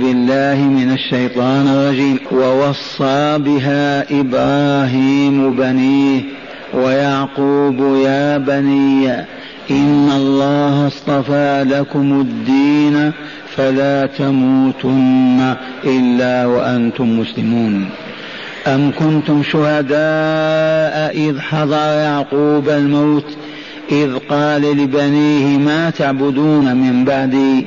بالله من الشيطان الرجيم. ووصى بها إبراهيم بنيه ويعقوب يا بني إن الله اصطفى لكم الدين فلا تموتن إلا وأنتم مسلمون. أم كنتم شهداء إذ حضر يعقوب الموت إذ قال لبنيه ما تعبدون من بعدي؟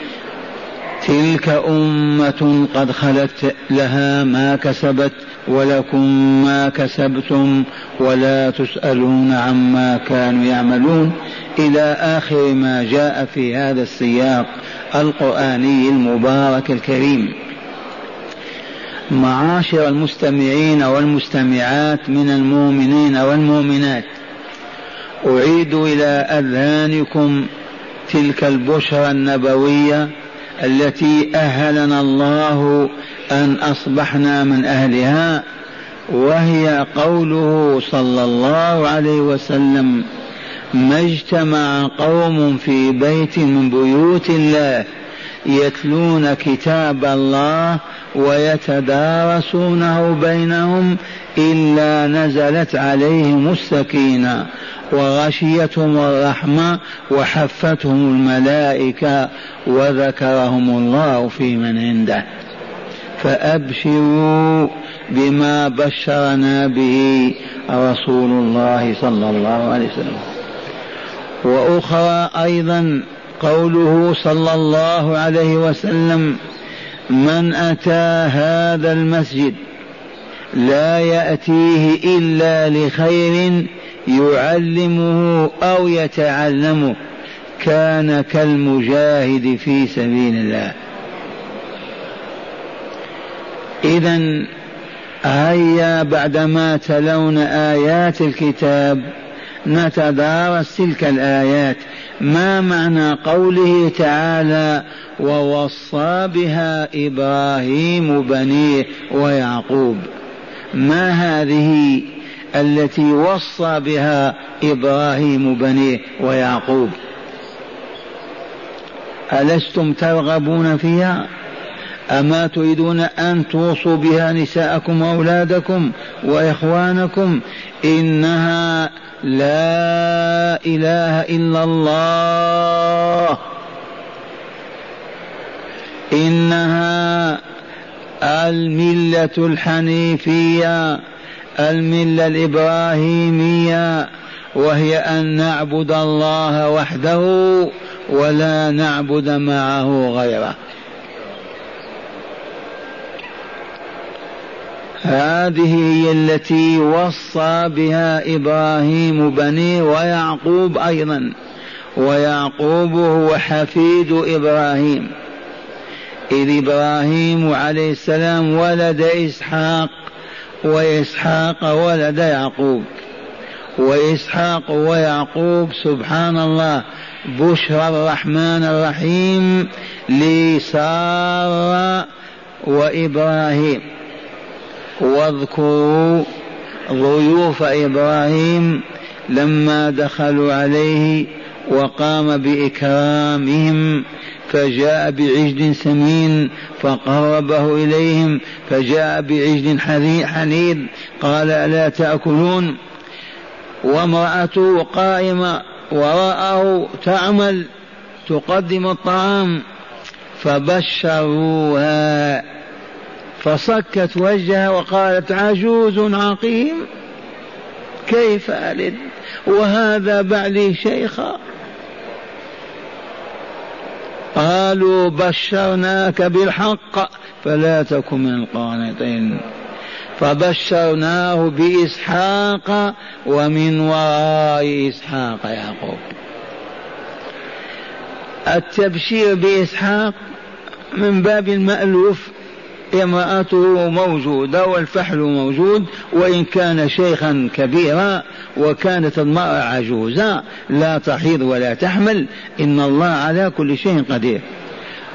تلك أمة قد خلت لها ما كسبت ولكم ما كسبتم ولا تسألون عما كانوا يعملون. إلى آخر ما جاء في هذا السياق القرآني المبارك الكريم. معاشر المستمعين والمستمعات من المؤمنين والمؤمنات أعيد إلى أذهانكم تلك البشرى النبوية التي أهلنا الله أن أصبحنا من أهلها وهي قوله صلى الله عليه وسلم ما اجتمع قوم في بيت من بيوت الله يتلون كتاب الله ويتدارسونه بينهم إلا نزلت عليهم السكينة وغشيتهم الرحمة وحفتهم الملائكة وذكرهم الله في من عنده. فأبشروا بما بشرنا به رسول الله صلى الله عليه وسلم. وأخرى أيضا قوله صلى الله عليه وسلم من أتى هذا المسجد لا يأتيه إلا لخير يعلمه أو يتعلمه كان كالمجاهد في سبيل الله. إذا هيا بعدما تلون آيات الكتاب نتدارس تلك الآيات ما معنى قوله تعالى ووصى بها إبراهيم بنيه ويعقوب. ما هذه التي وصى بها إبراهيم بنيه ويعقوب؟ الستم ترغبون فيها؟ اما تريدون ان توصوا بها نساءكم واولادكم واخوانكم؟ انها لا إله إلا الله. إنها الملة الحنيفية الملة الإبراهيمية وهي أن نعبد الله وحده ولا نعبد معه غيره. هذه هي التي وصى بها إبراهيم بنيه ويعقوب أيضا. ويعقوب هو حفيد إبراهيم. إذ إبراهيم عليه السلام ولد إسحاق وإسحاق ولد يعقوب. وإسحاق ويعقوب سبحان الله بشرى الرحمن الرحيم لسارة وإبراهيم. واذكروا ضيوف إبراهيم لما دخلوا عليه وقام بإكرامهم فجاء بعجل سمين فقربه إليهم فجاء بعجل حنيذ قال ألا تأكلون؟ وامرأته قائمة وراءه تعمل تقدم الطعام فبشروها. فصكت وجهها وقالت عجوز عقيم كيف ألد؟ وهذا بعلي شيخا. قالوا بشرناك بالحق فلا تكن من القانطين فبشرناه بإسحاق ومن وراء إسحاق يعقوب. التبشير بإسحاق من باب المألوف امرأته موجودة والفحل موجود وإن كان شيخا كبيرا وكانت المرأة عجوزا لا تحيض ولا تحمل إن الله على كل شيء قدير.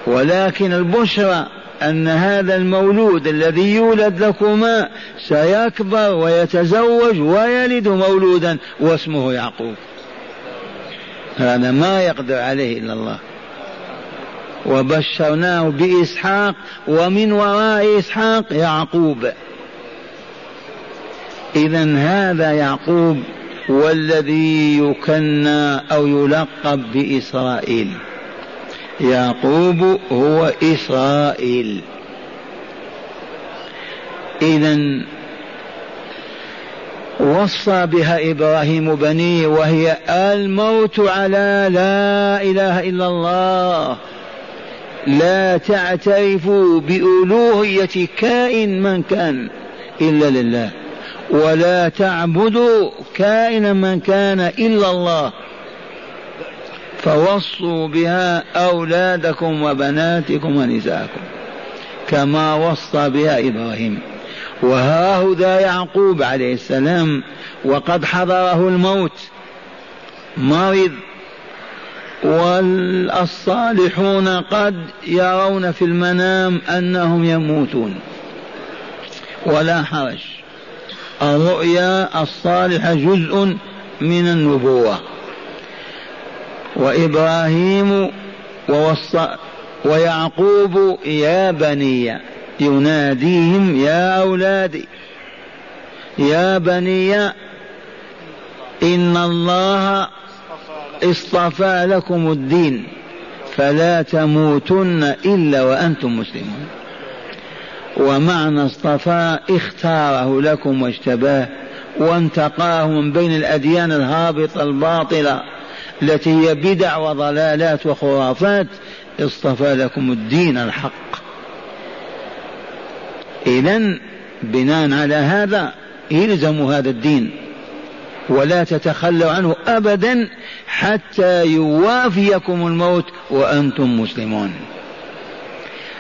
ولكن البشرى أن هذا المولود الذي يولد لكما سيكبر ويتزوج ويلد مولودا واسمه يعقوب. هذا ما يقدر عليه إلا الله. وبشرناه بإسحاق ومن وراء إسحاق يعقوب. إذا هذا يعقوب والذي يكنى أو يلقب بإسرائيل. يعقوب هو إسرائيل. إذا وصى بها إبراهيم بنيه وهي الموت على لا إله إلا الله. لا تعترفوا بألوهية كائن من كان إلا لله ولا تعبدوا كائنا من كان إلا الله. فوصوا بها أولادكم وبناتكم ونساءكم كما وصى بها إبراهيم. وهاهذا يعقوب عليه السلام وقد حضره الموت. مرض والصالحون قد يرون في المنام أنهم يموتون. ولا حرج. الرؤيا الصالحة جزء من النبوة. وإبراهيم ووصى ويعقوب يا بني يناديهم يا اولادي يا بني إن الله اصطفى لكم الدين فلا تموتن إلا وأنتم مسلمون. ومعنى اصطفى اختاره لكم واجتباه وانتقاه من بين الأديان الهابطة الباطلة التي هي بدع وضلالات وخرافات. اصطفى لكم الدين الحق. اذا بناء على هذا الزموا هذا الدين ولا تتخلوا عنه ابدا حتى يوافيكم الموت وأنتم مسلمون.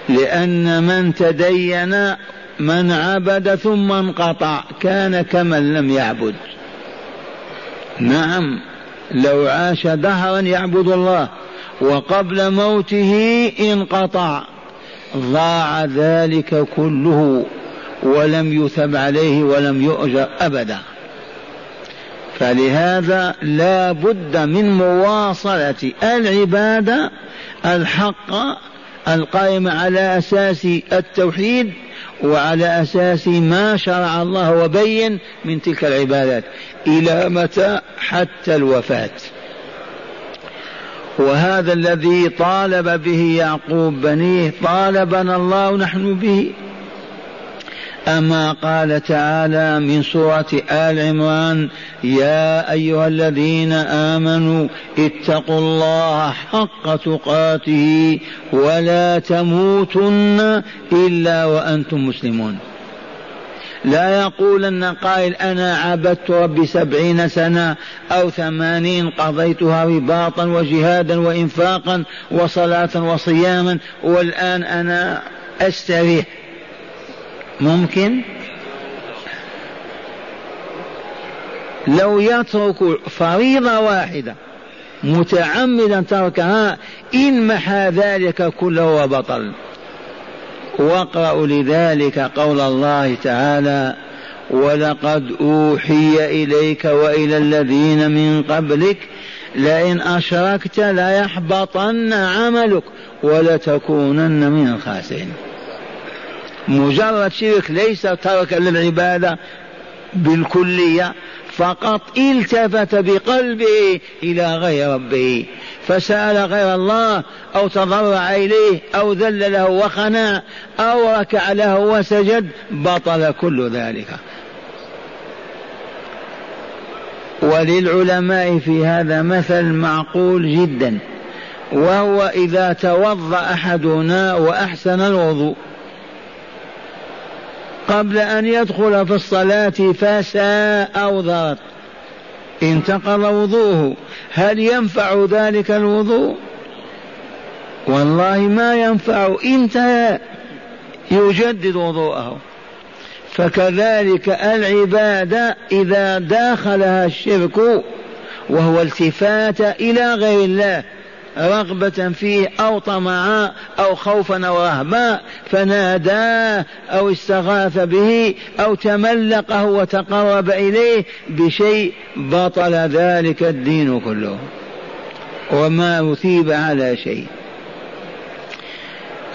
لأن من تدين من عبد ثم انقطع كان كمن لم يعبد. نعم لو عاش دهرا يعبد الله وقبل موته انقطع ضاع ذلك كله ولم يثب عليه ولم يؤجر ابدا. فلهذا لا بد من مواصلة العبادة الحق القائمة على أساس التوحيد وعلى أساس ما شرع الله وبين من تلك العبادات إلى متى؟ حتى الوفاة. وهذا الذي طالب به يعقوب بنيه طالبنا الله نحن به. أما قال تعالى من سورة آل عمران يا أيها الذين آمنوا اتقوا الله حق تقاته ولا تموتن إلا وأنتم مسلمون. لا يقولن قائل أنا عبدت ربي سبعين سنة أو ثمانين قضيتها رباطا وجهادا وإنفاقا وصلاة وصياما والآن أنا أستريح. ممكن؟ لو يترك فريضة واحدة متعمدا تركها إن محى ذلك كله وبطل. واقرأوا لذلك قول الله تعالى ولقد أوحي إليك وإلى الذين من قبلك لئن أشركت ليحبطن عملك ولتكونن من الخاسرين. مجرد شرك ليس ترك للعبادة بالكلية فقط التفت بقلبه إلى غير ربه. فسأل غير الله أو تضرع إليه أو ذل له وخنع أو ركع له وسجد بطل كل ذلك. وللعلماء في هذا مثل معقول جدا وهو إذا توضأ أحدنا وأحسن الوضوء قبل أن يدخل في الصلاة فساء أو ضغط انتقض وضوءه. هل ينفع ذلك الوضوء؟ والله ما ينفع. انتهى يجدد وضوءه. فكذلك العبادة إذا داخلها الشرك وهو التفات إلى غير الله رغبة فيه أو طمعا أو خوفا أو رهبا فناداه أو استغاث به أو تملقه وتقرب إليه بشيء بطل ذلك الدين كله. وما أثيب على شيء.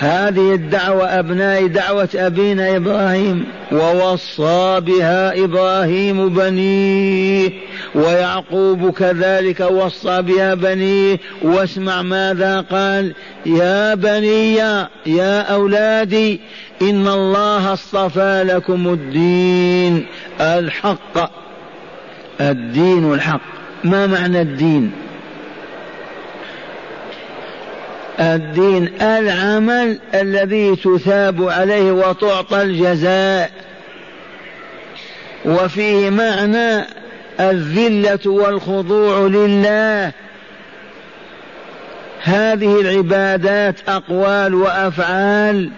هذه الدعوة أبناء دعوة أبينا إبراهيم ووصى بها إبراهيم بنيه ويعقوب كذلك وصى بها بنيه. واسمع ماذا قال يا بني يا أولادي إن الله اصطفى لكم الدين الحق الدين الحق. ما معنى الدين؟ الدين العمل الذي تثاب عليه وتعطى الجزاء. وفيه معنى الذلة والخضوع لله. هذه العبادات أقوال وأفعال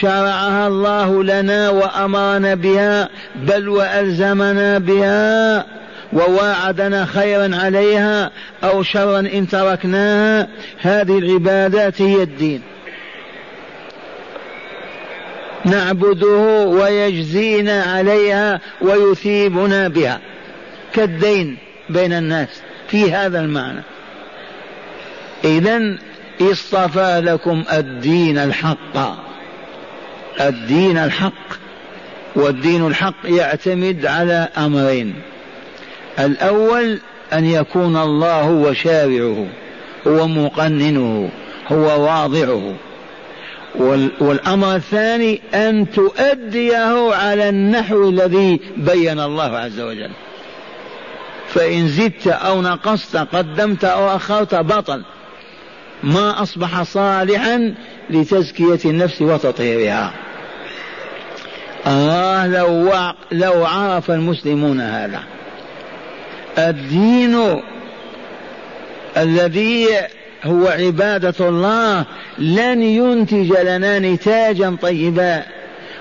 شرعها الله لنا وأمرنا بها بل وألزمنا بها. وواعدنا خيرا عليها أو شرا إن تركناها. هذه العبادات هي الدين. نعبده ويجزينا عليها ويثيبنا بها. كالدين بين الناس في هذا المعنى. اذا اصطفى لكم الدين الحق. الدين الحق. والدين الحق يعتمد على أمرين. الأول أن يكون الله هو شارعه هو مقننه هو واضعه. والأمر الثاني أن تؤديه على النحو الذي بين الله عز وجل. فإن زدت أو نقصت قدمت أو أخرت بطل. ما أصبح صالحا لتزكية النفس وتطهيرها. آه لو, لو عرف المسلمون هذا. الدين الذي هو عبادة الله لن ينتج لنا نتاجا طيبا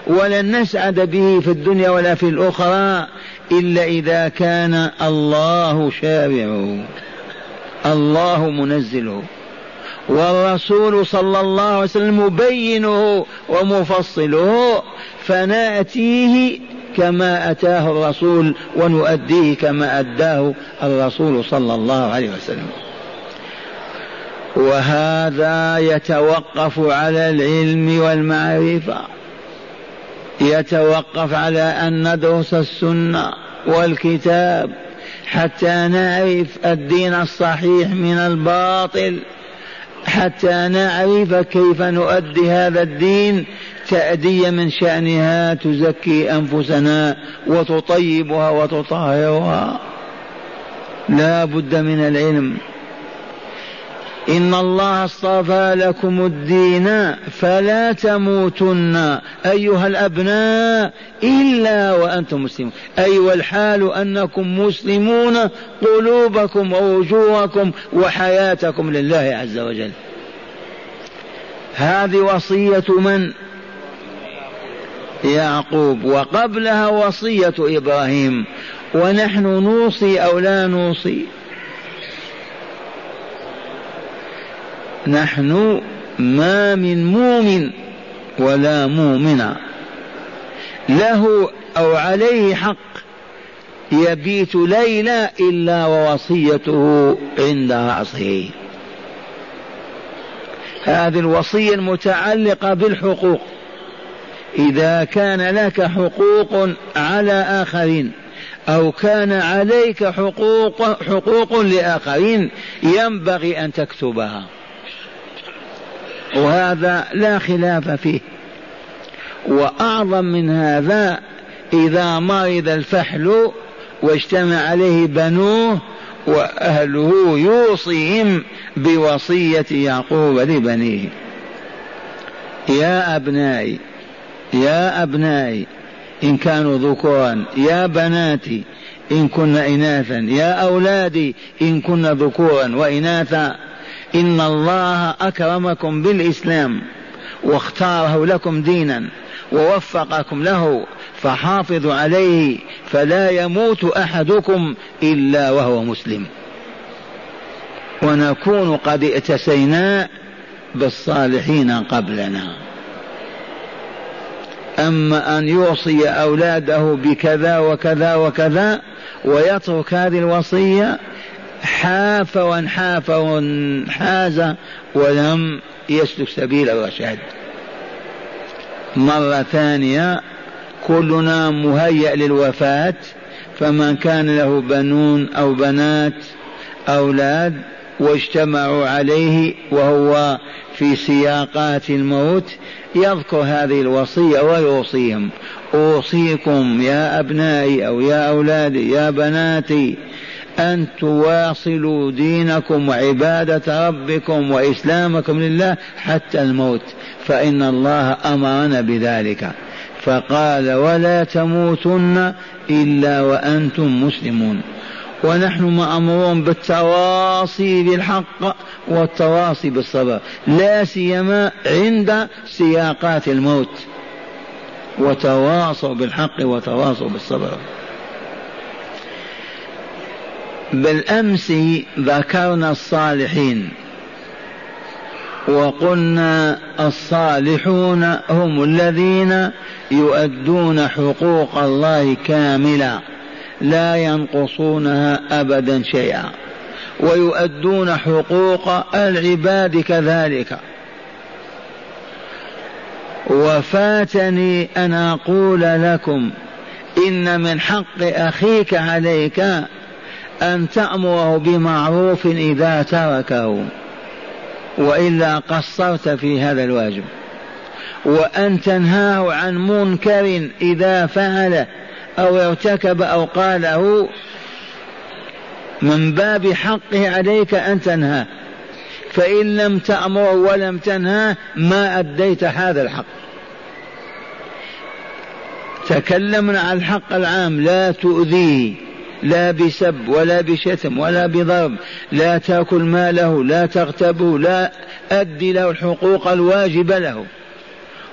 ولن نسعد به في الدنيا ولا في الأخرى إلا إذا كان الله شارعه الله منزله. والرسول صلى الله عليه وسلم مبينه ومفصله فنأتيه كما أتاه الرسول ونؤديه كما أداه الرسول صلى الله عليه وسلم. وهذا يتوقف على العلم والمعرفة. يتوقف على أن ندرس السنة والكتاب حتى نعرف الدين الصحيح من الباطل. حتى نعرف كيف نؤدي هذا الدين تأدية من شأنها تزكي أنفسنا وتطيبها وتطهرها. لا بد من العلم. إن الله اصطفى لكم الدين فلا تموتن أيها الأبناء إلا وأنتم مسلمون. أي والحال أنكم مسلمون قلوبكم ووجوهكم وحياتكم لله عز وجل. هذه وصية من؟ يعقوب. وقبلها وصية إبراهيم. ونحن نوصي أو لا نوصي؟ نحن ما من مؤمن ولا مؤمنة. له أو عليه حق يبيت ليلة إلا ووصيته عند رأسه. هذه الوصية المتعلقة بالحقوق. إذا كان لك حقوق على آخرين أو كان عليك حقوق حقوق لآخرين ينبغي أن تكتبها. وهذا لا خلاف فيه. وأعظم من هذا إذا مرض الفحل واجتمع عليه بنوه وأهله يوصيهم بوصية يعقوب لبنيه. يا أبنائي يا أبنائي إن كانوا ذكورا يا بناتي إن كن إناثا يا أولادي إن كن ذكورا وإناثا إن الله أكرمكم بالإسلام واختاره لكم دينا ووفقكم له فحافظوا عليه فلا يموت أحدكم إلا وهو مسلم. ونكون قد ائتسينا بالصالحين قبلنا. أما أن يوصي أولاده بكذا وكذا وكذا ويترك هذه الوصية حاف وانحاف وانحاز ولم يسلك سبيل الرشاد مرة ثانية كلنا مهيأ للوفاة فمن كان له بنون أو بنات أولاد واجتمعوا عليه وهو في سياقات الموت يذكر هذه الوصية ويوصيهم. أوصيكم يا أبنائي أو يا أولادي يا بناتي. أن تواصلوا دينكم وعبادة ربكم وإسلامكم لله حتى الموت فإن الله أمرنا بذلك. فقال ولا تموتن إلا وأنتم مسلمون. ونحن مأمورون بالتواصي بالحق والتواصي بالصبر لا سيما عند سياقات الموت. وتواصوا بالحق وتواصوا بالصبر. بالأمس ذكرنا الصالحين وقلنا الصالحون هم الذين يؤدون حقوق الله كامله لا ينقصونها أبدا شيئا ويؤدون حقوق العباد كذلك. وفاتني أن أقول لكم إن من حق أخيك عليك أن تأمره بمعروف إذا تركه وإلا قصرت في هذا الواجب. وأن تنهاه عن منكر إذا فعله أو ارتكب أو قاله من باب حقه عليك أن تنهاه. فإن لم تامره ولم تنهاه ما أديت هذا الحق. تكلمنا عن الحق العام لا تؤذيه. لا بسب ولا بشتم ولا بضرب لا تأكل ماله لا تغتبه لا أدي له الحقوق الواجبه له.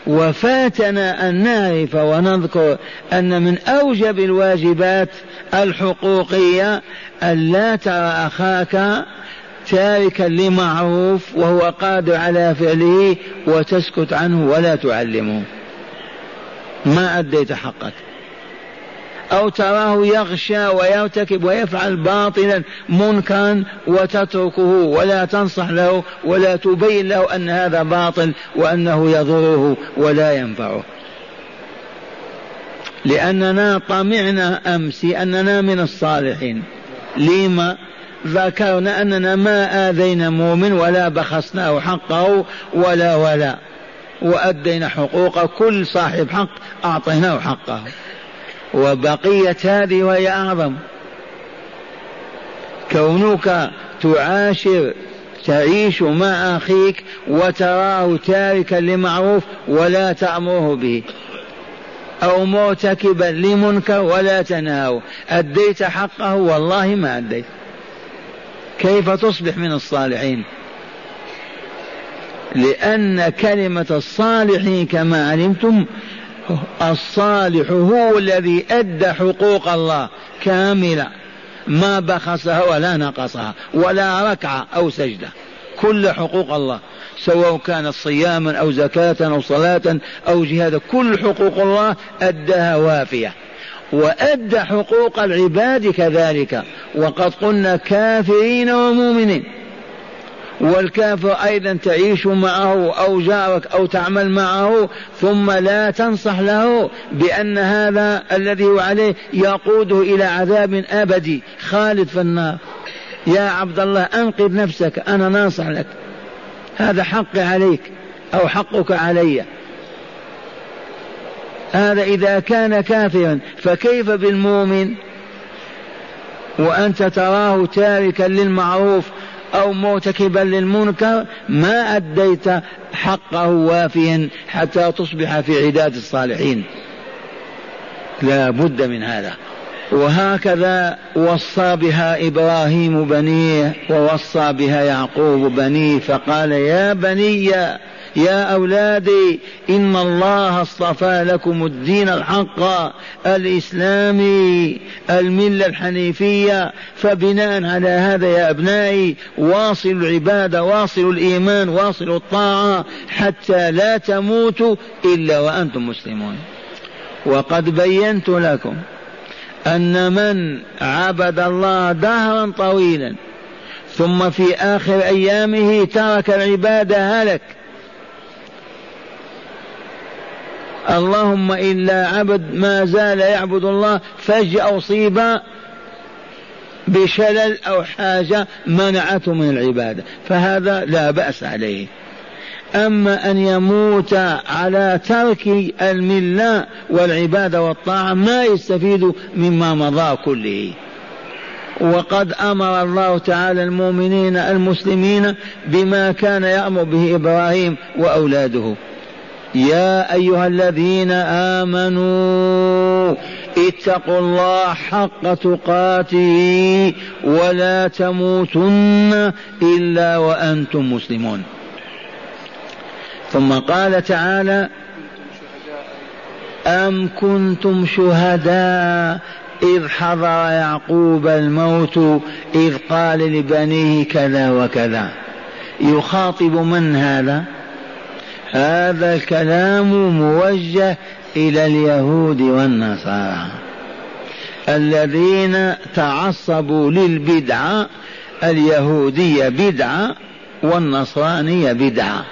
وفاتنا أن نعرف ونذكر أن من أوجب الواجبات الحقوقية أن لا ترى أخاك تاركا لمعروف وهو قادر على فعله وتسكت عنه ولا تعلمه. ما أديت حقك. أو تراه يغشى ويرتكب ويفعل باطلا منكرا وتتركه ولا تنصح له ولا تبين له أن هذا باطل وأنه يضره ولا ينفعه. لأننا طمعنا أمس أننا من الصالحين. لما؟ ذكرنا أننا ما آذينا مؤمن ولا بخسناه حقه ولا ولا. وأدينا حقوق كل صاحب حق أعطيناه حقه. وبقية هذه وهي أعظم. كونك تعاشر تعيش مع أخيك وتراه تاركا لمعروف ولا تأمره به. أو مرتكبا لمنكر ولا تنهاه. أديت حقه؟ والله ما أديت. كيف تصبح من الصالحين؟ لأن كلمة الصالحين كما علمتم الصالح هو الذي أدى حقوق الله كاملة. ما بخسها ولا نقصها ولا ركعة أو سجدة. كل حقوق الله سواء كانت صياما أو زكاة أو صلاة أو جهادا كل حقوق الله أداها وافية. وأدى حقوق العباد كذلك. وقد قلنا كافرين ومؤمنين. والكافر أيضا تعيش معه أو جارك أو تعمل معه ثم لا تنصح له بأن هذا الذي هو عليه يقوده إلى عذاب أبدي. خالد في النار. يا عبد الله أنقذ نفسك أنا ناصح لك. هذا حقي عليك أو حقك علي. هذا إذا كان كافرا فكيف بالمؤمن؟ وأنت تراه تاركا للمعروف أو مرتكبا للمنكر ما أديت حقه وافيا حتى تصبح في عداد الصالحين. لا بد من هذا. وهكذا وصى بها إبراهيم بنيه ووصى بها يعقوب بنيه فقال يا بني يا أولادي إن الله اصطفى لكم الدين الحق الإسلامي الملة الحنيفية. فبناء على هذا يا أبنائي واصلوا العبادة واصلوا الإيمان واصلوا الطاعة حتى لا تموتوا إلا وأنتم مسلمون. وقد بينت لكم أن من عبد الله دهرا طويلا ثم في آخر أيامه ترك العبادة هلك. اللهم إلا عبد ما زال يعبد الله فجأة أصيب بشلل أو حاجة منعته من العبادة فهذا لا بأس عليه. أما أن يموت على ترك الملة والعبادة والطاعة ما يستفيد مما مضى كله. وقد أمر الله تعالى المؤمنين المسلمين بما كان يأمر به إبراهيم وأولاده. يا أيها الذين آمنوا اتقوا الله حق تقاته ولا تموتن إلا وأنتم مسلمون. ثم قال تعالى أم كنتم شهداء إذ حضر يعقوب الموت إذ قال لبنيه كذا وكذا. يخاطب من هذا؟ هذا الكلام موجه إلى اليهود والنصارى. الذين تعصبوا للبدعة اليهودية بدعة والنصرانية بدعة.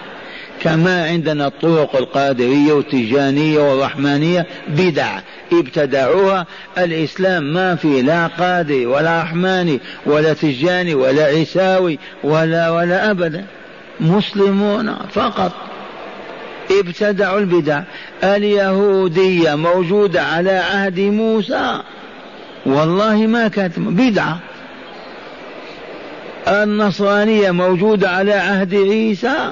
كما عندنا الطرق القادرية والتجانية والرحمانية بدع. ابتدعوها. الإسلام ما في لا قادري ولا رحماني ولا تجاني ولا عيساوي ولا ولا أبدا. مسلمون فقط. ابتدعوا البدع. اليهودية موجودة على عهد موسى. والله ما كانت بدعة. النصرانية موجودة على عهد عيسى.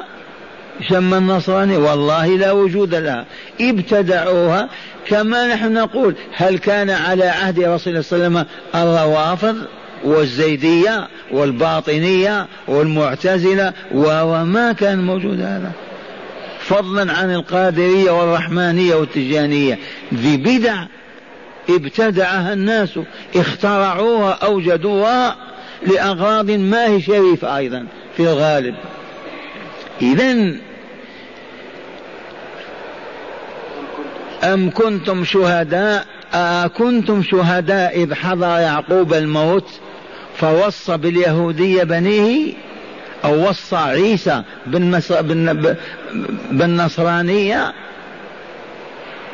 يسمى النصراني. والله لا وجود لها. ابتدعوها. كما نحن نقول هل كان على عهد رسول الله صلى الله عليه وسلم الروافض والزيدية والباطنية والمعتزلة؟ وما كان موجود هذا. فضلا عن القادرية والرحمانية والتجانية. ذي بدع ابتدعها الناس اخترعوها أوجدوها لأغراض ما هي شريفة أيضا في الغالب. إذا أم كنتم شهداء؟ أكنتم شهداء إذ حضر يعقوب الموت فوصى باليهودية بنيه أو وصى عيسى بالنصرانية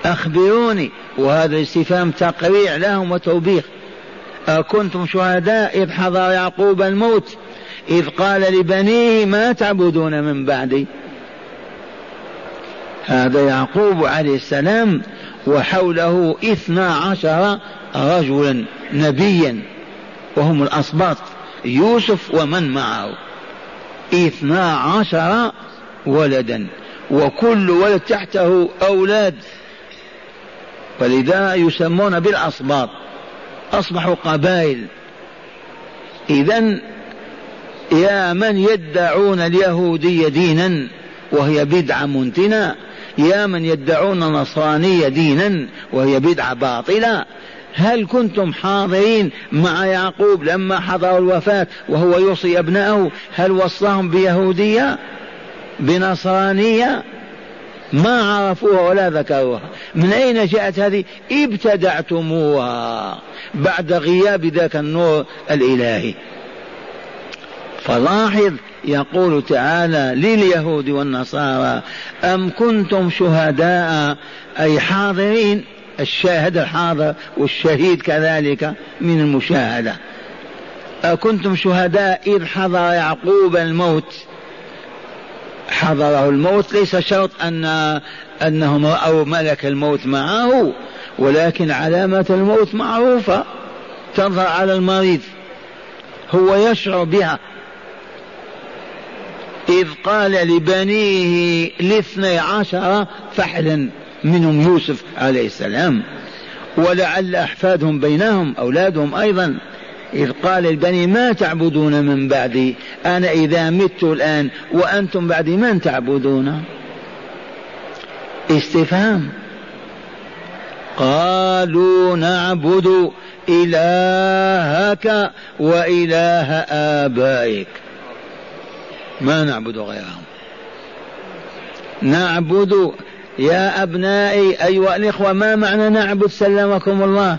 أخبروني وهذا الاستفهام تقريع لهم وتوبيخ. أكنتم شهداء إذ حضر يعقوب الموت إذ قال لبنيه ما تعبدون من بعدي؟ هذا يعقوب عليه السلام وحوله اثنا عشر رجلا نبيا وهم الأسباط يوسف ومن معه. اثنا عشر ولدا وكل ولد تحته أولاد. ولذا يسمون بالأسباط أصبحوا قبائل. إذا يا من يدعون اليهودية دينا وهي بدعة منتنة. يا من يدعون النصرانية دينا وهي بدعة باطلة. هل كنتم حاضرين مع يعقوب لما حضروا الوفاة وهو يوصي أبنائه هل وصاهم بيهودية؟ بنصرانية؟ ما عرفوها ولا ذكروها. من أين جاءت هذه؟ ابتدعتموها بعد غياب ذاك النور الإلهي. فلاحظ يقول تعالى لليهود والنصارى أم كنتم شهداء؟ أي حاضرين؟ الشاهد الحاضر والشهيد كذلك من المشاهدة. أكنتم شهداء إذ حضر يعقوب الموت. حضره الموت ليس شرط أن أنهم رأوا ملك الموت معه ولكن علامة الموت معروفة تظهر على المريض. هو يشعر بها. إذ قال لبنيه الاثني عشر فحلا. منهم يوسف عليه السلام ولعل أحفادهم بينهم أولادهم أيضا. إذ قال لبني ما تعبدون من بعدي؟ أنا إذا مت الآن وأنتم بعدي من تعبدون؟ استفهام. قالوا نعبد إلهك وإله آبائك. ما نعبد غيرهم. نعبد يا أبنائي أيها الإخوة ما معنى نعبد سلمكم الله؟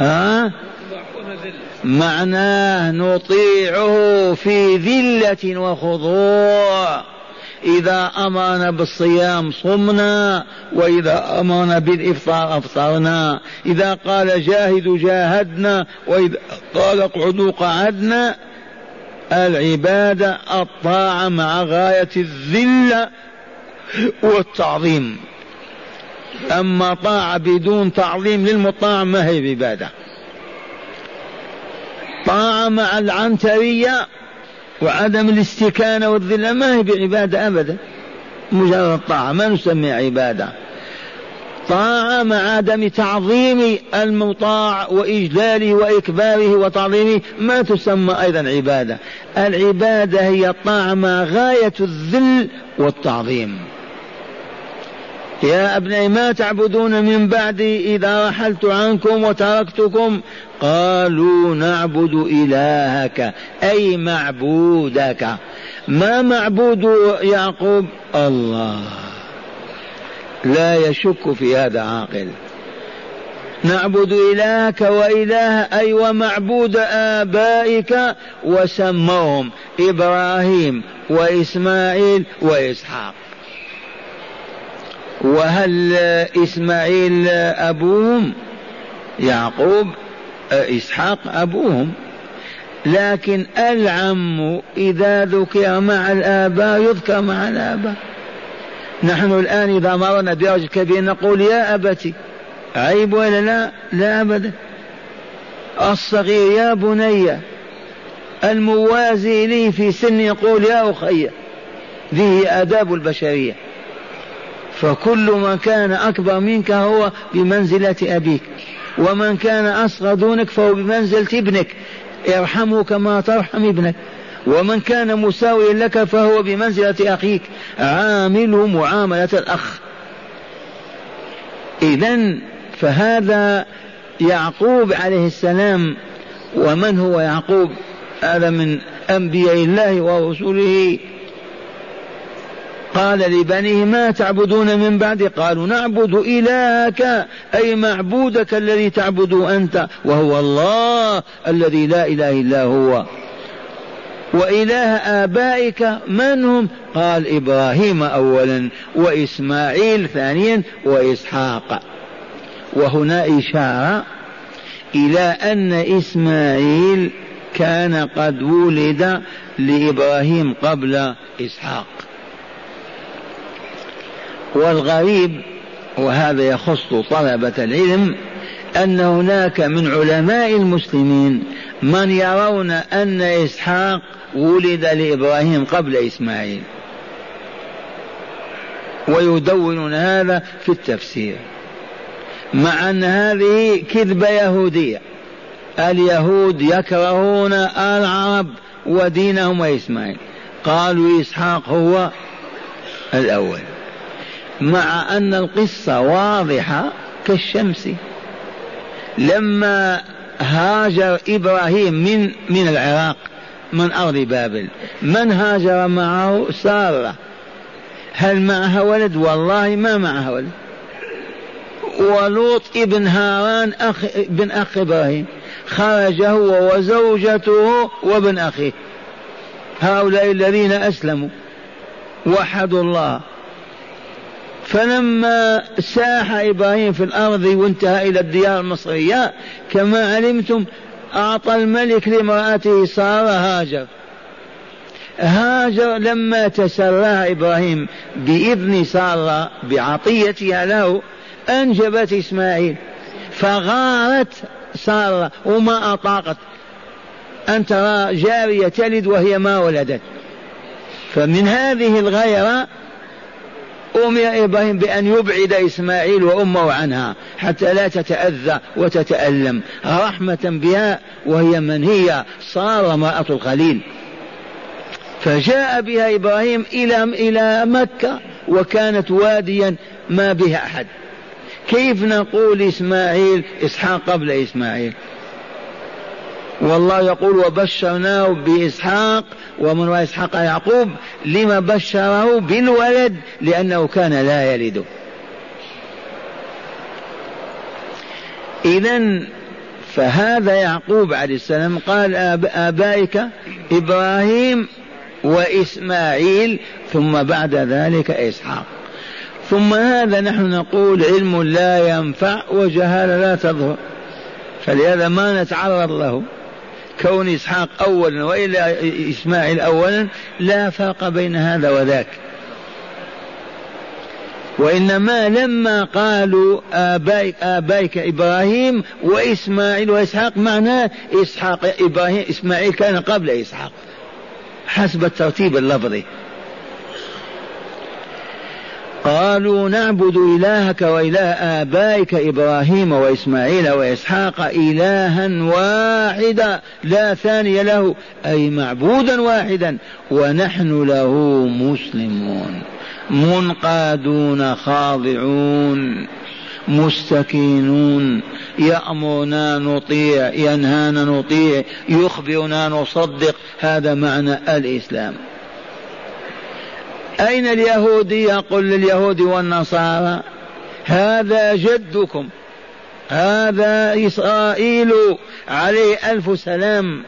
ها؟ معناه نطيعه في ذلة وخضوع. إذا أمرنا بالصيام صمنا وإذا أمرنا بالإفطار أفطرنا. إذا قال جاهدوا جاهدنا وإذا قال اقعدوا قعدنا العبادة الطاعة مع غاية الذلة والتعظيم. أما طاعة بدون تعظيم للمطاع ما هي عبادة طاعة مع العنترية وعدم الاستكانة والذلة ما هي بعبادة أبدا. مجرد طاعة ما نسمي عبادة. طاعة مع عدم تعظيم المطاع وإجلاله وإكباره وتعظيمه ما تسمى أيضا عبادة. العبادة هي الطاعة مع غاية الذل والتعظيم. يا ابني ما تعبدون من بعدي إذا رحلت عنكم وتركتكم؟ قالوا نعبد إلهك أي معبودك. ما معبود يعقوب؟ الله. لا يشك في هذا عاقل. نعبد إلهك وإله أي ومعبود آبائك وسموهم إبراهيم وإسماعيل وإسحاق. وهل إسماعيل أبوهم؟ يعقوب إسحاق أبوهم. لكن العم إذا ذكر مع الآباء يذكر مع الآباء. نحن الآن إذا مرنا برجل كبير نقول يا أبتي عيب ولا لا؟ لا أبدا. الصغير يا بني الموازي لي في سن يقول يا أخي ذي آداب البشرية. فكل من كان أكبر منك هو بمنزلة أبيك ومن كان أصغر دونك فهو بمنزلة ابنك. ارحمه كما ترحم ابنك. ومن كان مساويا لك فهو بمنزلة أخيك عامله معاملة الأخ. إذا فهذا يعقوب عليه السلام ومن هو يعقوب؟ هذا من أنبياء الله ورسله قال لبنيه ما تعبدون من بعد؟ قالوا نعبد إلهك أي معبودك الذي تعبده أنت وهو الله الذي لا إله إلا هو. وإله آبائك من هم؟ قال إبراهيم أولا وإسماعيل ثانيا وإسحاق. وهنا إشارة إلى أن إسماعيل كان قد ولد لإبراهيم قبل إسحاق. والغريب وهذا يخص طلبة العلم أن هناك من علماء المسلمين من يرون أن إسحاق ولد لإبراهيم قبل إسماعيل. ويدونون هذا في التفسير. مع أن هذه كذبة يهودية. اليهود يكرهون العرب ودينهم وإسماعيل. قالوا إسحاق هو الأول. مع أن القصة واضحة كالشمس. لما هاجر إبراهيم من من العراق من أرض بابل. من هاجر معه؟ سارة. هل معها ولد؟ والله ما معها ولد. ولوط ابن هاران أخ ابن أخ إبراهيم. خرج هو وزوجته وابن أخيه. هؤلاء الذين أسلموا. وحدوا الله. فلما ساح إبراهيم في الأرض وانتهى إلى الديار المصرية كما علمتم أعطى الملك لامرأته سارة هاجر. هاجر لما تسرها إبراهيم بإذن سارة بعطيتها له أنجبت إسماعيل. فغارت سارة وما أطاقت. أن ترى جارية تلد وهي ما ولدت. فمن هذه الغيرة أمر إبراهيم بأن يبعد إسماعيل وأمه عنها حتى لا تتأذى وتتألم. رحمة بها وهي من هي. صار امرأة الخليل. فجاء بها إبراهيم إلى إلى مكة وكانت واديا ما بها أحد. كيف نقول إسماعيل؟ إسحاق قبل إسماعيل. والله يقول وبشرناه بإسحاق ومن إسحاق يعقوب لما بشره بالولد لأنه كان لا يلد. إذا فهذا يعقوب عليه السلام قال آبائك إبراهيم وإسماعيل ثم بعد ذلك إسحاق. ثم هذا نحن نقول علم لا ينفع وجهالة لا تظهر. فلهذا ما نتعرض له. كون إسحاق أولا وإلا إسماعيل أولا لا فرق بين هذا وذاك. وإنما لما قالوا آبائك, آبائك إبراهيم وإسماعيل وإسحاق معناه إسحاق إبراهيم إسماعيل كان قبل إسحاق حسب الترتيب اللفظي. قالوا نعبد إلهك وإله آبائك إبراهيم وإسماعيل وإسحاق إلها واحدا لا ثاني له أي معبودا واحدا ونحن له مسلمون منقادون خاضعون مستكينون يأمرنا نطيع ينهانا نطيع يخبرنا نصدق هذا معنى الإسلام. أين اليهودي يقول لليهود والنصارى هذا جدكم هذا إسرائيل عليه ألف سلام.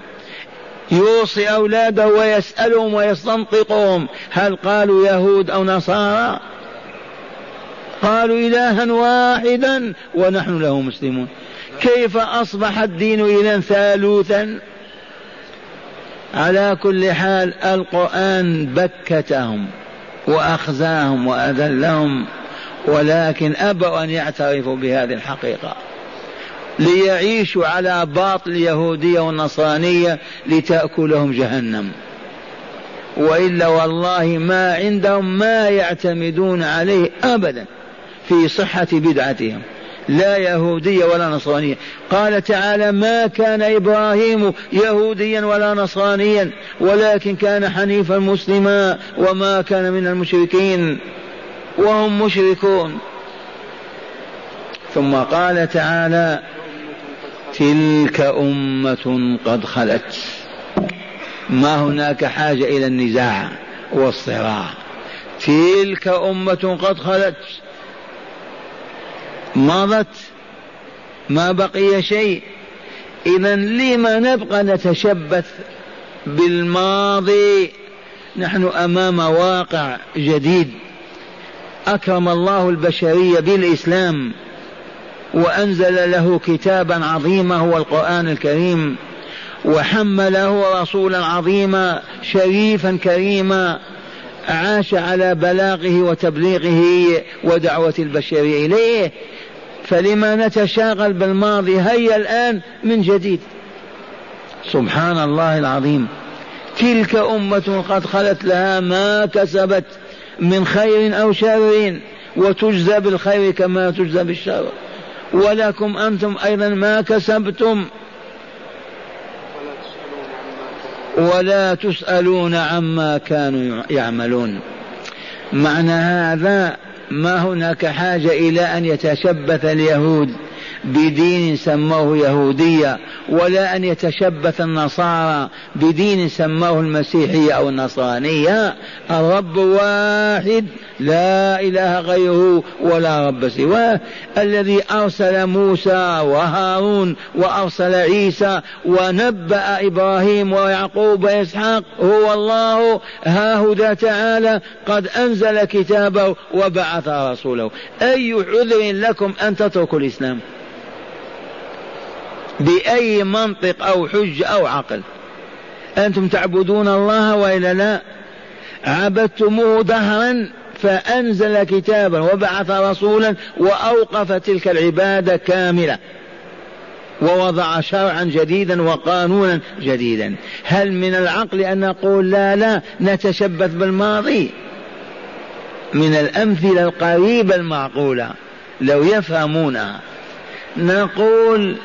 يوصي أولاده ويسألهم ويستنطقهم هل قالوا يهود أو نصارى؟ قالوا إلها واحدا ونحن له مسلمون. كيف أصبح الدين إلى ثالوثا؟ على كل حال القرآن بكتهم. وأخزاهم وأذلهم ولكن أبوا أن يعترفوا بهذه الحقيقة. ليعيشوا على باطل اليهودية والنصرانية لتأكلهم جهنم. وإلا والله ما عندهم ما يعتمدون عليه أبدا في صحة بدعتهم. لا يهودية ولا نصرانية. قال تعالى ما كان إبراهيم يهوديا ولا نصرانيا ولكن كان حنيفا مسلما وما كان من المشركين وهم مشركون. ثم قال تعالى تلك أمة قد خلت. ما هناك حاجة إلى النزاع والصراع. تلك أمة قد خلت. مضت ما بقي شيء. إذا لما نبقى نتشبث بالماضي؟ نحن أمام واقع جديد. أكرم الله البشرية بالإسلام وأنزل له كتابا عظيما هو القرآن الكريم وحمله رسولا عظيما شريفا كريما عاش على بلاغه وتبليغه ودعوة البشرية إليه. فلما نتشاغل بالماضي هيا الآن من جديد. سبحان الله العظيم. تلك أمة قد خلت لها ما كسبت من خير أو شر وتجزى بالخير كما تجزى بالشر. ولكم أنتم أيضا ما كسبتم. ولا تسألون عما كانوا يعملون. معنى هذا ما هناك حاجة إلى أن يتشبث اليهود. بدين سموه يهودية ولا أن يتشبث النصارى بدين سموه المسيحية أو النصرانية. الرب واحد لا إله غيره ولا رب سواه. الذي أرسل موسى وهارون وأرسل عيسى ونبأ إبراهيم ويعقوب وإسحاق هو الله. ها هدى تعالى قد أنزل كتابه وبعث رسوله. أي عذر لكم أن تتركوا الإسلام؟ بأي منطق أو حج أو عقل. أنتم تعبدون الله وإلا لا؟ عبدتموه دهرا فأنزل كتابا وبعث رسولا وأوقف تلك العبادة كاملة. ووضع شرعا جديدا وقانونا جديدا. هل من العقل أن نقول لا لا نتشبث بالماضي؟ من الأمثلة القريبة المعقولة لو يفهمونها. نقول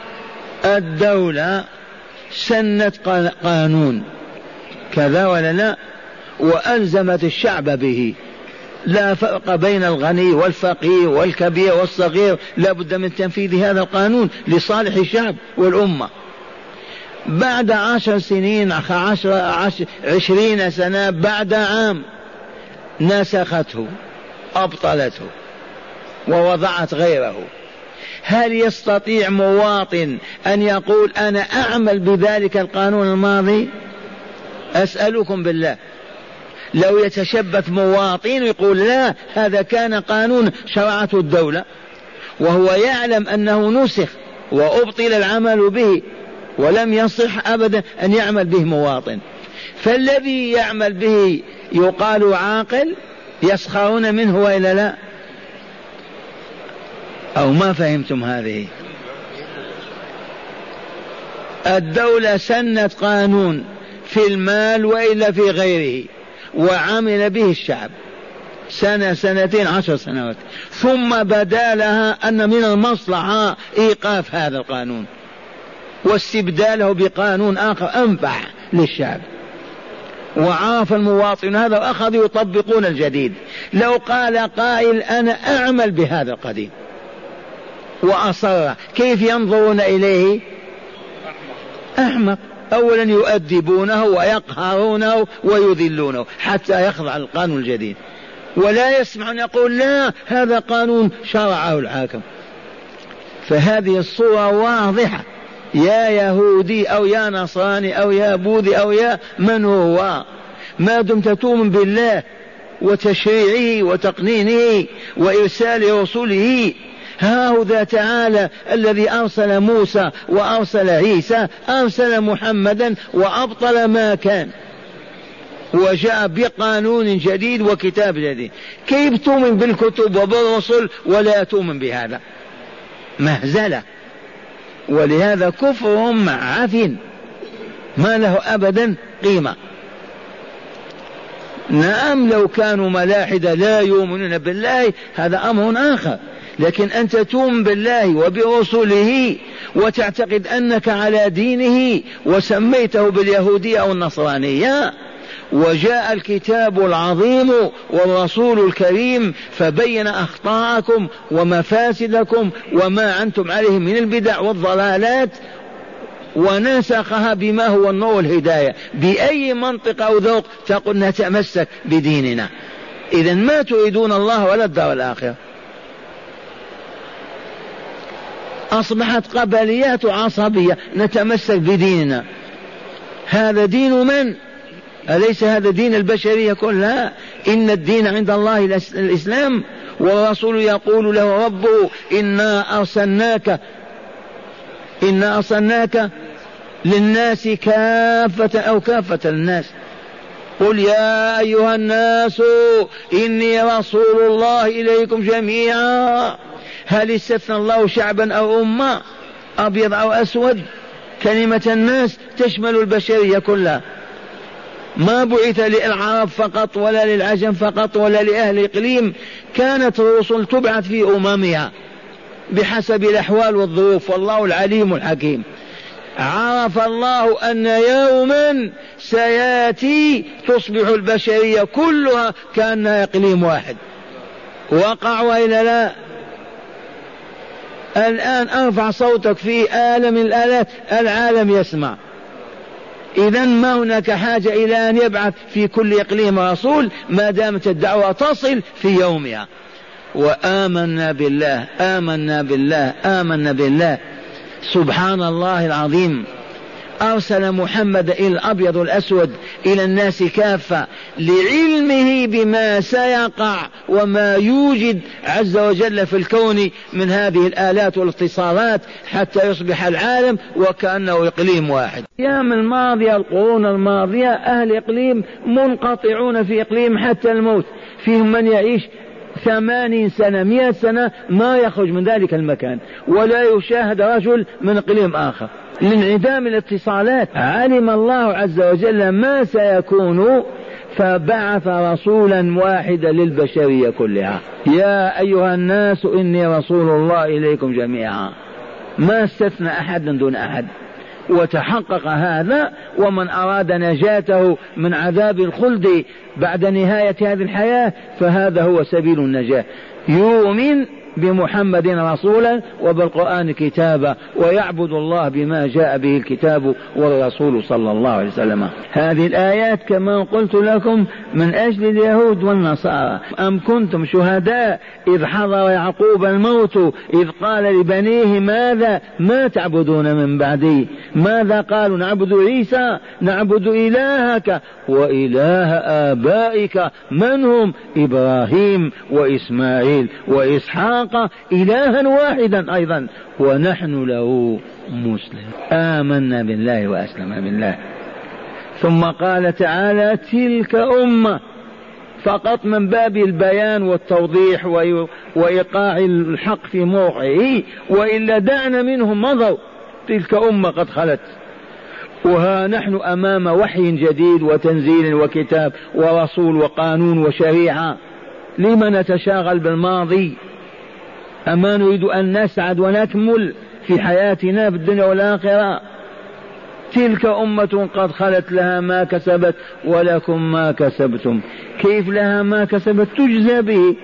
الدولة سنت قانون كذا ولا لا؟ وألزمت الشعب به. لا فرق بين الغني والفقير والكبير والصغير. لا بد من تنفيذ هذا القانون لصالح الشعب والأمة. بعد عشر سنين عشر عشر عشرين سنة بعد عام نسخته أبطلته ووضعت غيره. هل يستطيع مواطن أن يقول أنا أعمل بذلك القانون الماضي؟ أسألكم بالله. لو يتشبث مواطن يقول لا هذا كان قانون شرعته الدولة وهو يعلم أنه نسخ وأبطل العمل به ولم يصح أبدا أن يعمل به مواطن. فالذي يعمل به يقال عاقل يسخرون منه وإلا لا؟ أو ما فهمتم هذه. الدولة سنت قانون في المال وإلا في غيره وعمل به الشعب. سنة سنتين عشر سنوات. ثم بدا لها أن من المصلحة إيقاف هذا القانون واستبداله بقانون آخر أنفع للشعب. وعاف المواطن هذا وأخذوا يطبقون الجديد. لو قال قائل أنا أعمل بهذا القديم. وأصر. كيف ينظرون إليه؟ أحمق. أولا يؤدبونه ويقهرونه ويذلونه حتى يخضع القانون الجديد. ولا يسمع أن يقول لا هذا قانون شرعه الحاكم. فهذه الصورة واضحة. يا يهودي أو يا نصراني أو يا بوذي أو يا من هو. ما دمت تؤمن بالله وتشريعه وتقنينه وإرسال رسله هذا تعالى الذي أرسل موسى وأرسل عيسى أرسل محمدا وأبطل ما كان. وجاء بقانون جديد وكتاب جديد. كيف تؤمن بالكتب وبالرسل ولا تؤمن بهذا؟ مهزله ولهذا كفرهم عف ما له ابدا قيمة. نعم لو كانوا ملاحدة لا يؤمنون بالله هذا أمر آخر. لكن أنت تؤمن بالله وبرسله وتعتقد أنك على دينه وسميته باليهودية أو النصرانية. وجاء الكتاب العظيم والرسول الكريم فبين أخطاءكم ومفاسدكم وما أنتم عليه من البدع والضلالات ونسخها بما هو النور الهدايه بأي منطق أو ذوق تقول نتمسك بديننا. اذا ما تريدون الله ولا الدار الآخرة. أصبحت قبليات عصبية نتمسك بديننا. هذا دين من؟ أليس هذا دين البشرية كلها إن الدين عند الله الإسلام. والرسول يقول له ربه إنا أرسلناك. إنا أرسلناك للناس كافة أو كافة الناس. قل يا أيها الناس إني رسول الله إليكم جميعا. هل استثنى الله شعبا أو أمة؟ أبيض أو أسود؟ كلمة الناس تشمل البشرية كلها. ما بعث للعرب فقط ولا للعجم فقط ولا لأهل إقليم كانت الرسل تبعث في أممها بحسب الأحوال والظروف. والله العليم الحكيم. عرف الله أن يوما سيأتي تصبح البشرية كلها كأنها إقليم واحد. وقع وإلا لا الآن أرفع صوتك في آلة من الآلات. العالم يسمع. إذا ما هناك حاجة إلى أن يبعث في كل إقليم رسول ما دامت الدعوة تصل في يومها. وآمنا بالله آمنا بالله آمنا بالله. سبحان الله العظيم. أرسل محمد إلى الأبيض الأسود إلى الناس كافة لعلمه بما سيقع وما يوجد عز وجل في الكون من هذه الآلات والاتصالات حتى يصبح العالم وكأنه إقليم واحد. الأيام الماضية القرون الماضية أهل إقليم منقطعون في إقليم حتى الموت. فيهم من يعيش ثمانين سنة مئة سنة ما يخرج من ذلك المكان. ولا يشاهد رجل من إقليم آخر. لانعدام الاتصالات علم الله عز وجل ما سيكون فبعث رسولا واحدا للبشرية كلها. يا أيها الناس إني رسول الله إليكم جميعا. ما استثنى أحد دون أحد. وتحقق هذا ومن أراد نجاته من عذاب الخلد بعد نهاية هذه الحياة فهذا هو سبيل النجاة. يؤمن بمحمد رسولا وبالقرآن كتابا ويعبد الله بما جاء به الكتاب والرسول صلى الله عليه وسلم. هذه الآيات كما قلت لكم من أجل اليهود والنصارى. أم كنتم شهداء إذ حضر يعقوب الموت إذ قال لبنيه ماذا ما تعبدون من بعدي؟ ماذا قالوا؟ نعبد عيسى نعبد إلهك وإله آبائك. من هم؟ إبراهيم وإسماعيل وإسحاق. إلها واحدا أيضا ونحن له مسلم. آمنا بالله وأسلم بالله. ثم قال تعالى تلك أمة. فقط من باب البيان والتوضيح وإيقاع الحق في موقعه وإلا دعنا منهم مضوا. تلك أمة قد خلت. وها نحن أمام وحي جديد وتنزيل وكتاب ورسول وقانون وشريعة. لم نتشاغل بالماضي؟ أما نريد أن نسعد ونكمل في حياتنا في الدنيا والآخرة. تلك أمة قد خلت لها ما كسبت ولكم ما كسبتم. كيف لها ما كسبت تجزى به؟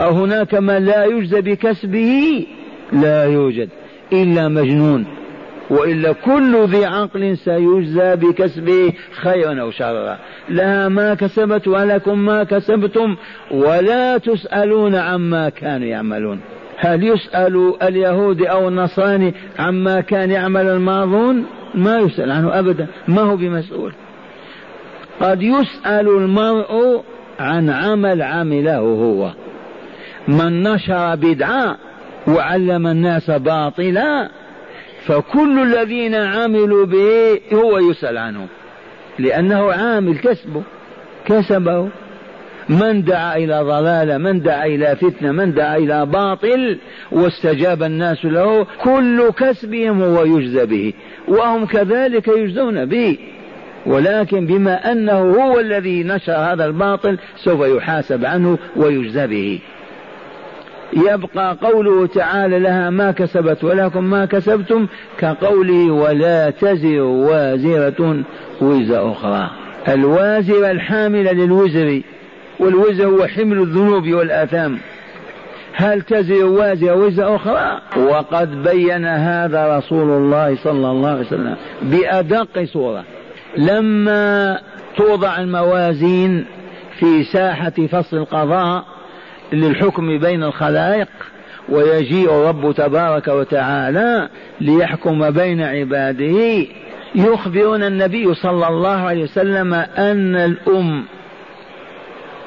أو هناك من لا يجزى بكسبه؟ لا يوجد إلا مجنون. وإلا كل ذي عقل سيجزى بكسبه خيرا أو شرا. لها ما كسبت ولكم ما كسبتم ولا تسألون عما كانوا يعملون. هل يسأل اليهود أو النصراني عما كان يعمل الماضون؟ ما يسأل عنه أبدا ما هو بمسؤول. قد يسأل المرء عن عمل عمله هو. من نشر بدعة وعلم الناس باطلا فكل الذين عملوا به هو يسأل عنه لأنه عامل كسبه كسبه. من دعا إلى ضلالة من دعا إلى فتنة من دعا إلى باطل واستجاب الناس له كل كسبهم هو يجزى به. وهم كذلك يجزون به. ولكن بما أنه هو الذي نشر هذا الباطل سوف يحاسب عنه ويجزى به. يبقى قوله تعالى لها ما كسبت ولكم ما كسبتم كقوله ولا تزر وازرة وزر أخرى. الوازرة الحاملة للوزر والوزر هو حمل الذنوب والآثام. هل تزر وازرة وزر أخرى؟ وقد بين هذا رسول الله صلى الله عليه وسلم بأدق صورة. لما توضع الموازين في ساحة فصل القضاء للحكم بين الخلائق ويجيء الرب تبارك وتعالى ليحكم بين عباده. يخبرنا النبي صلى الله عليه وسلم أن الأم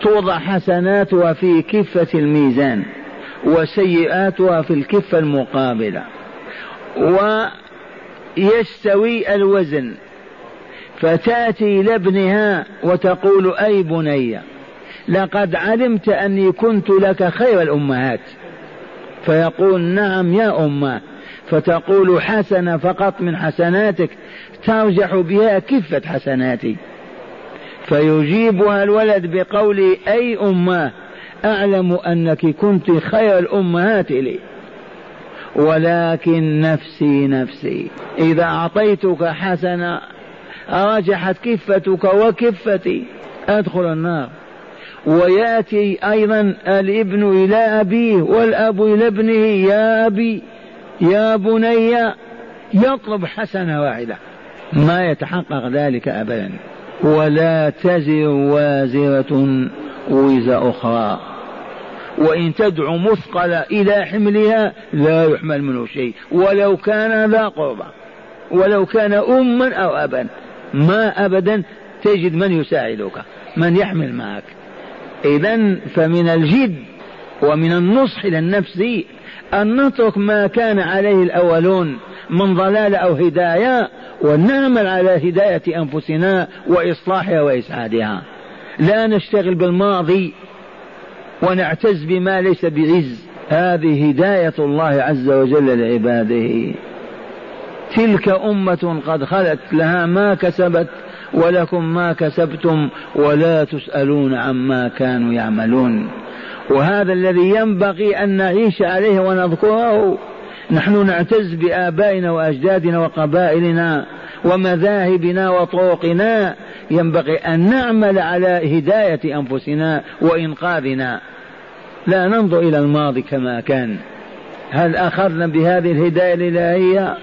توضع حسناتها في كفة الميزان وسيئاتها في الكفة المقابلة. ويستوي الوزن فتأتي لابنها وتقول أي بني؟ لقد علمت أني كنت لك خير الأمهات. فيقول نعم يا أمة. فتقول حسنة فقط من حسناتك ترجح بها كفة حسناتي. فيجيبها الولد بقول أي أمة أعلم أنك كنت خير الأمهات لي. ولكن نفسي نفسي إذا أعطيتك حسنة رجحت كفتك وكفتي أدخل النار. ويأتي أيضا الابن إلى أبيه والأب إلى ابنه يا أبي يا بني يطلب حسنة واحدة. ما يتحقق ذلك ابدا. ولا تزر وازرة وزر أخرى. وإن تدعو مثقل إلى حملها لا يحمل منه شيء. ولو كان ذا قربى ولو كان أما أو أبا. ما أبدا تجد من يساعدك من يحمل معك. إذا فمن الجد ومن النصح للنفس أن نترك ما كان عليه الأولون من ضلال أو هداية ونعمل على هداية أنفسنا وإصلاحها وإسعادها. لا نشتغل بالماضي ونعتز بما ليس بعز. هذه هداية الله عز وجل لعباده. تلك أمة قد خلت لها ما كسبت ولكم ما كسبتم ولا تسألون عما كانوا يعملون. وهذا الذي ينبغي أن نعيش عليه ونذكره. نحن نعتز بآبائنا وأجدادنا وقبائلنا ومذاهبنا وطرقنا. ينبغي أن نعمل على هداية أنفسنا وإنقاذنا. لا ننظر إلى الماضي كما كان. هل أخذنا بهذه الهداية الإلهية؟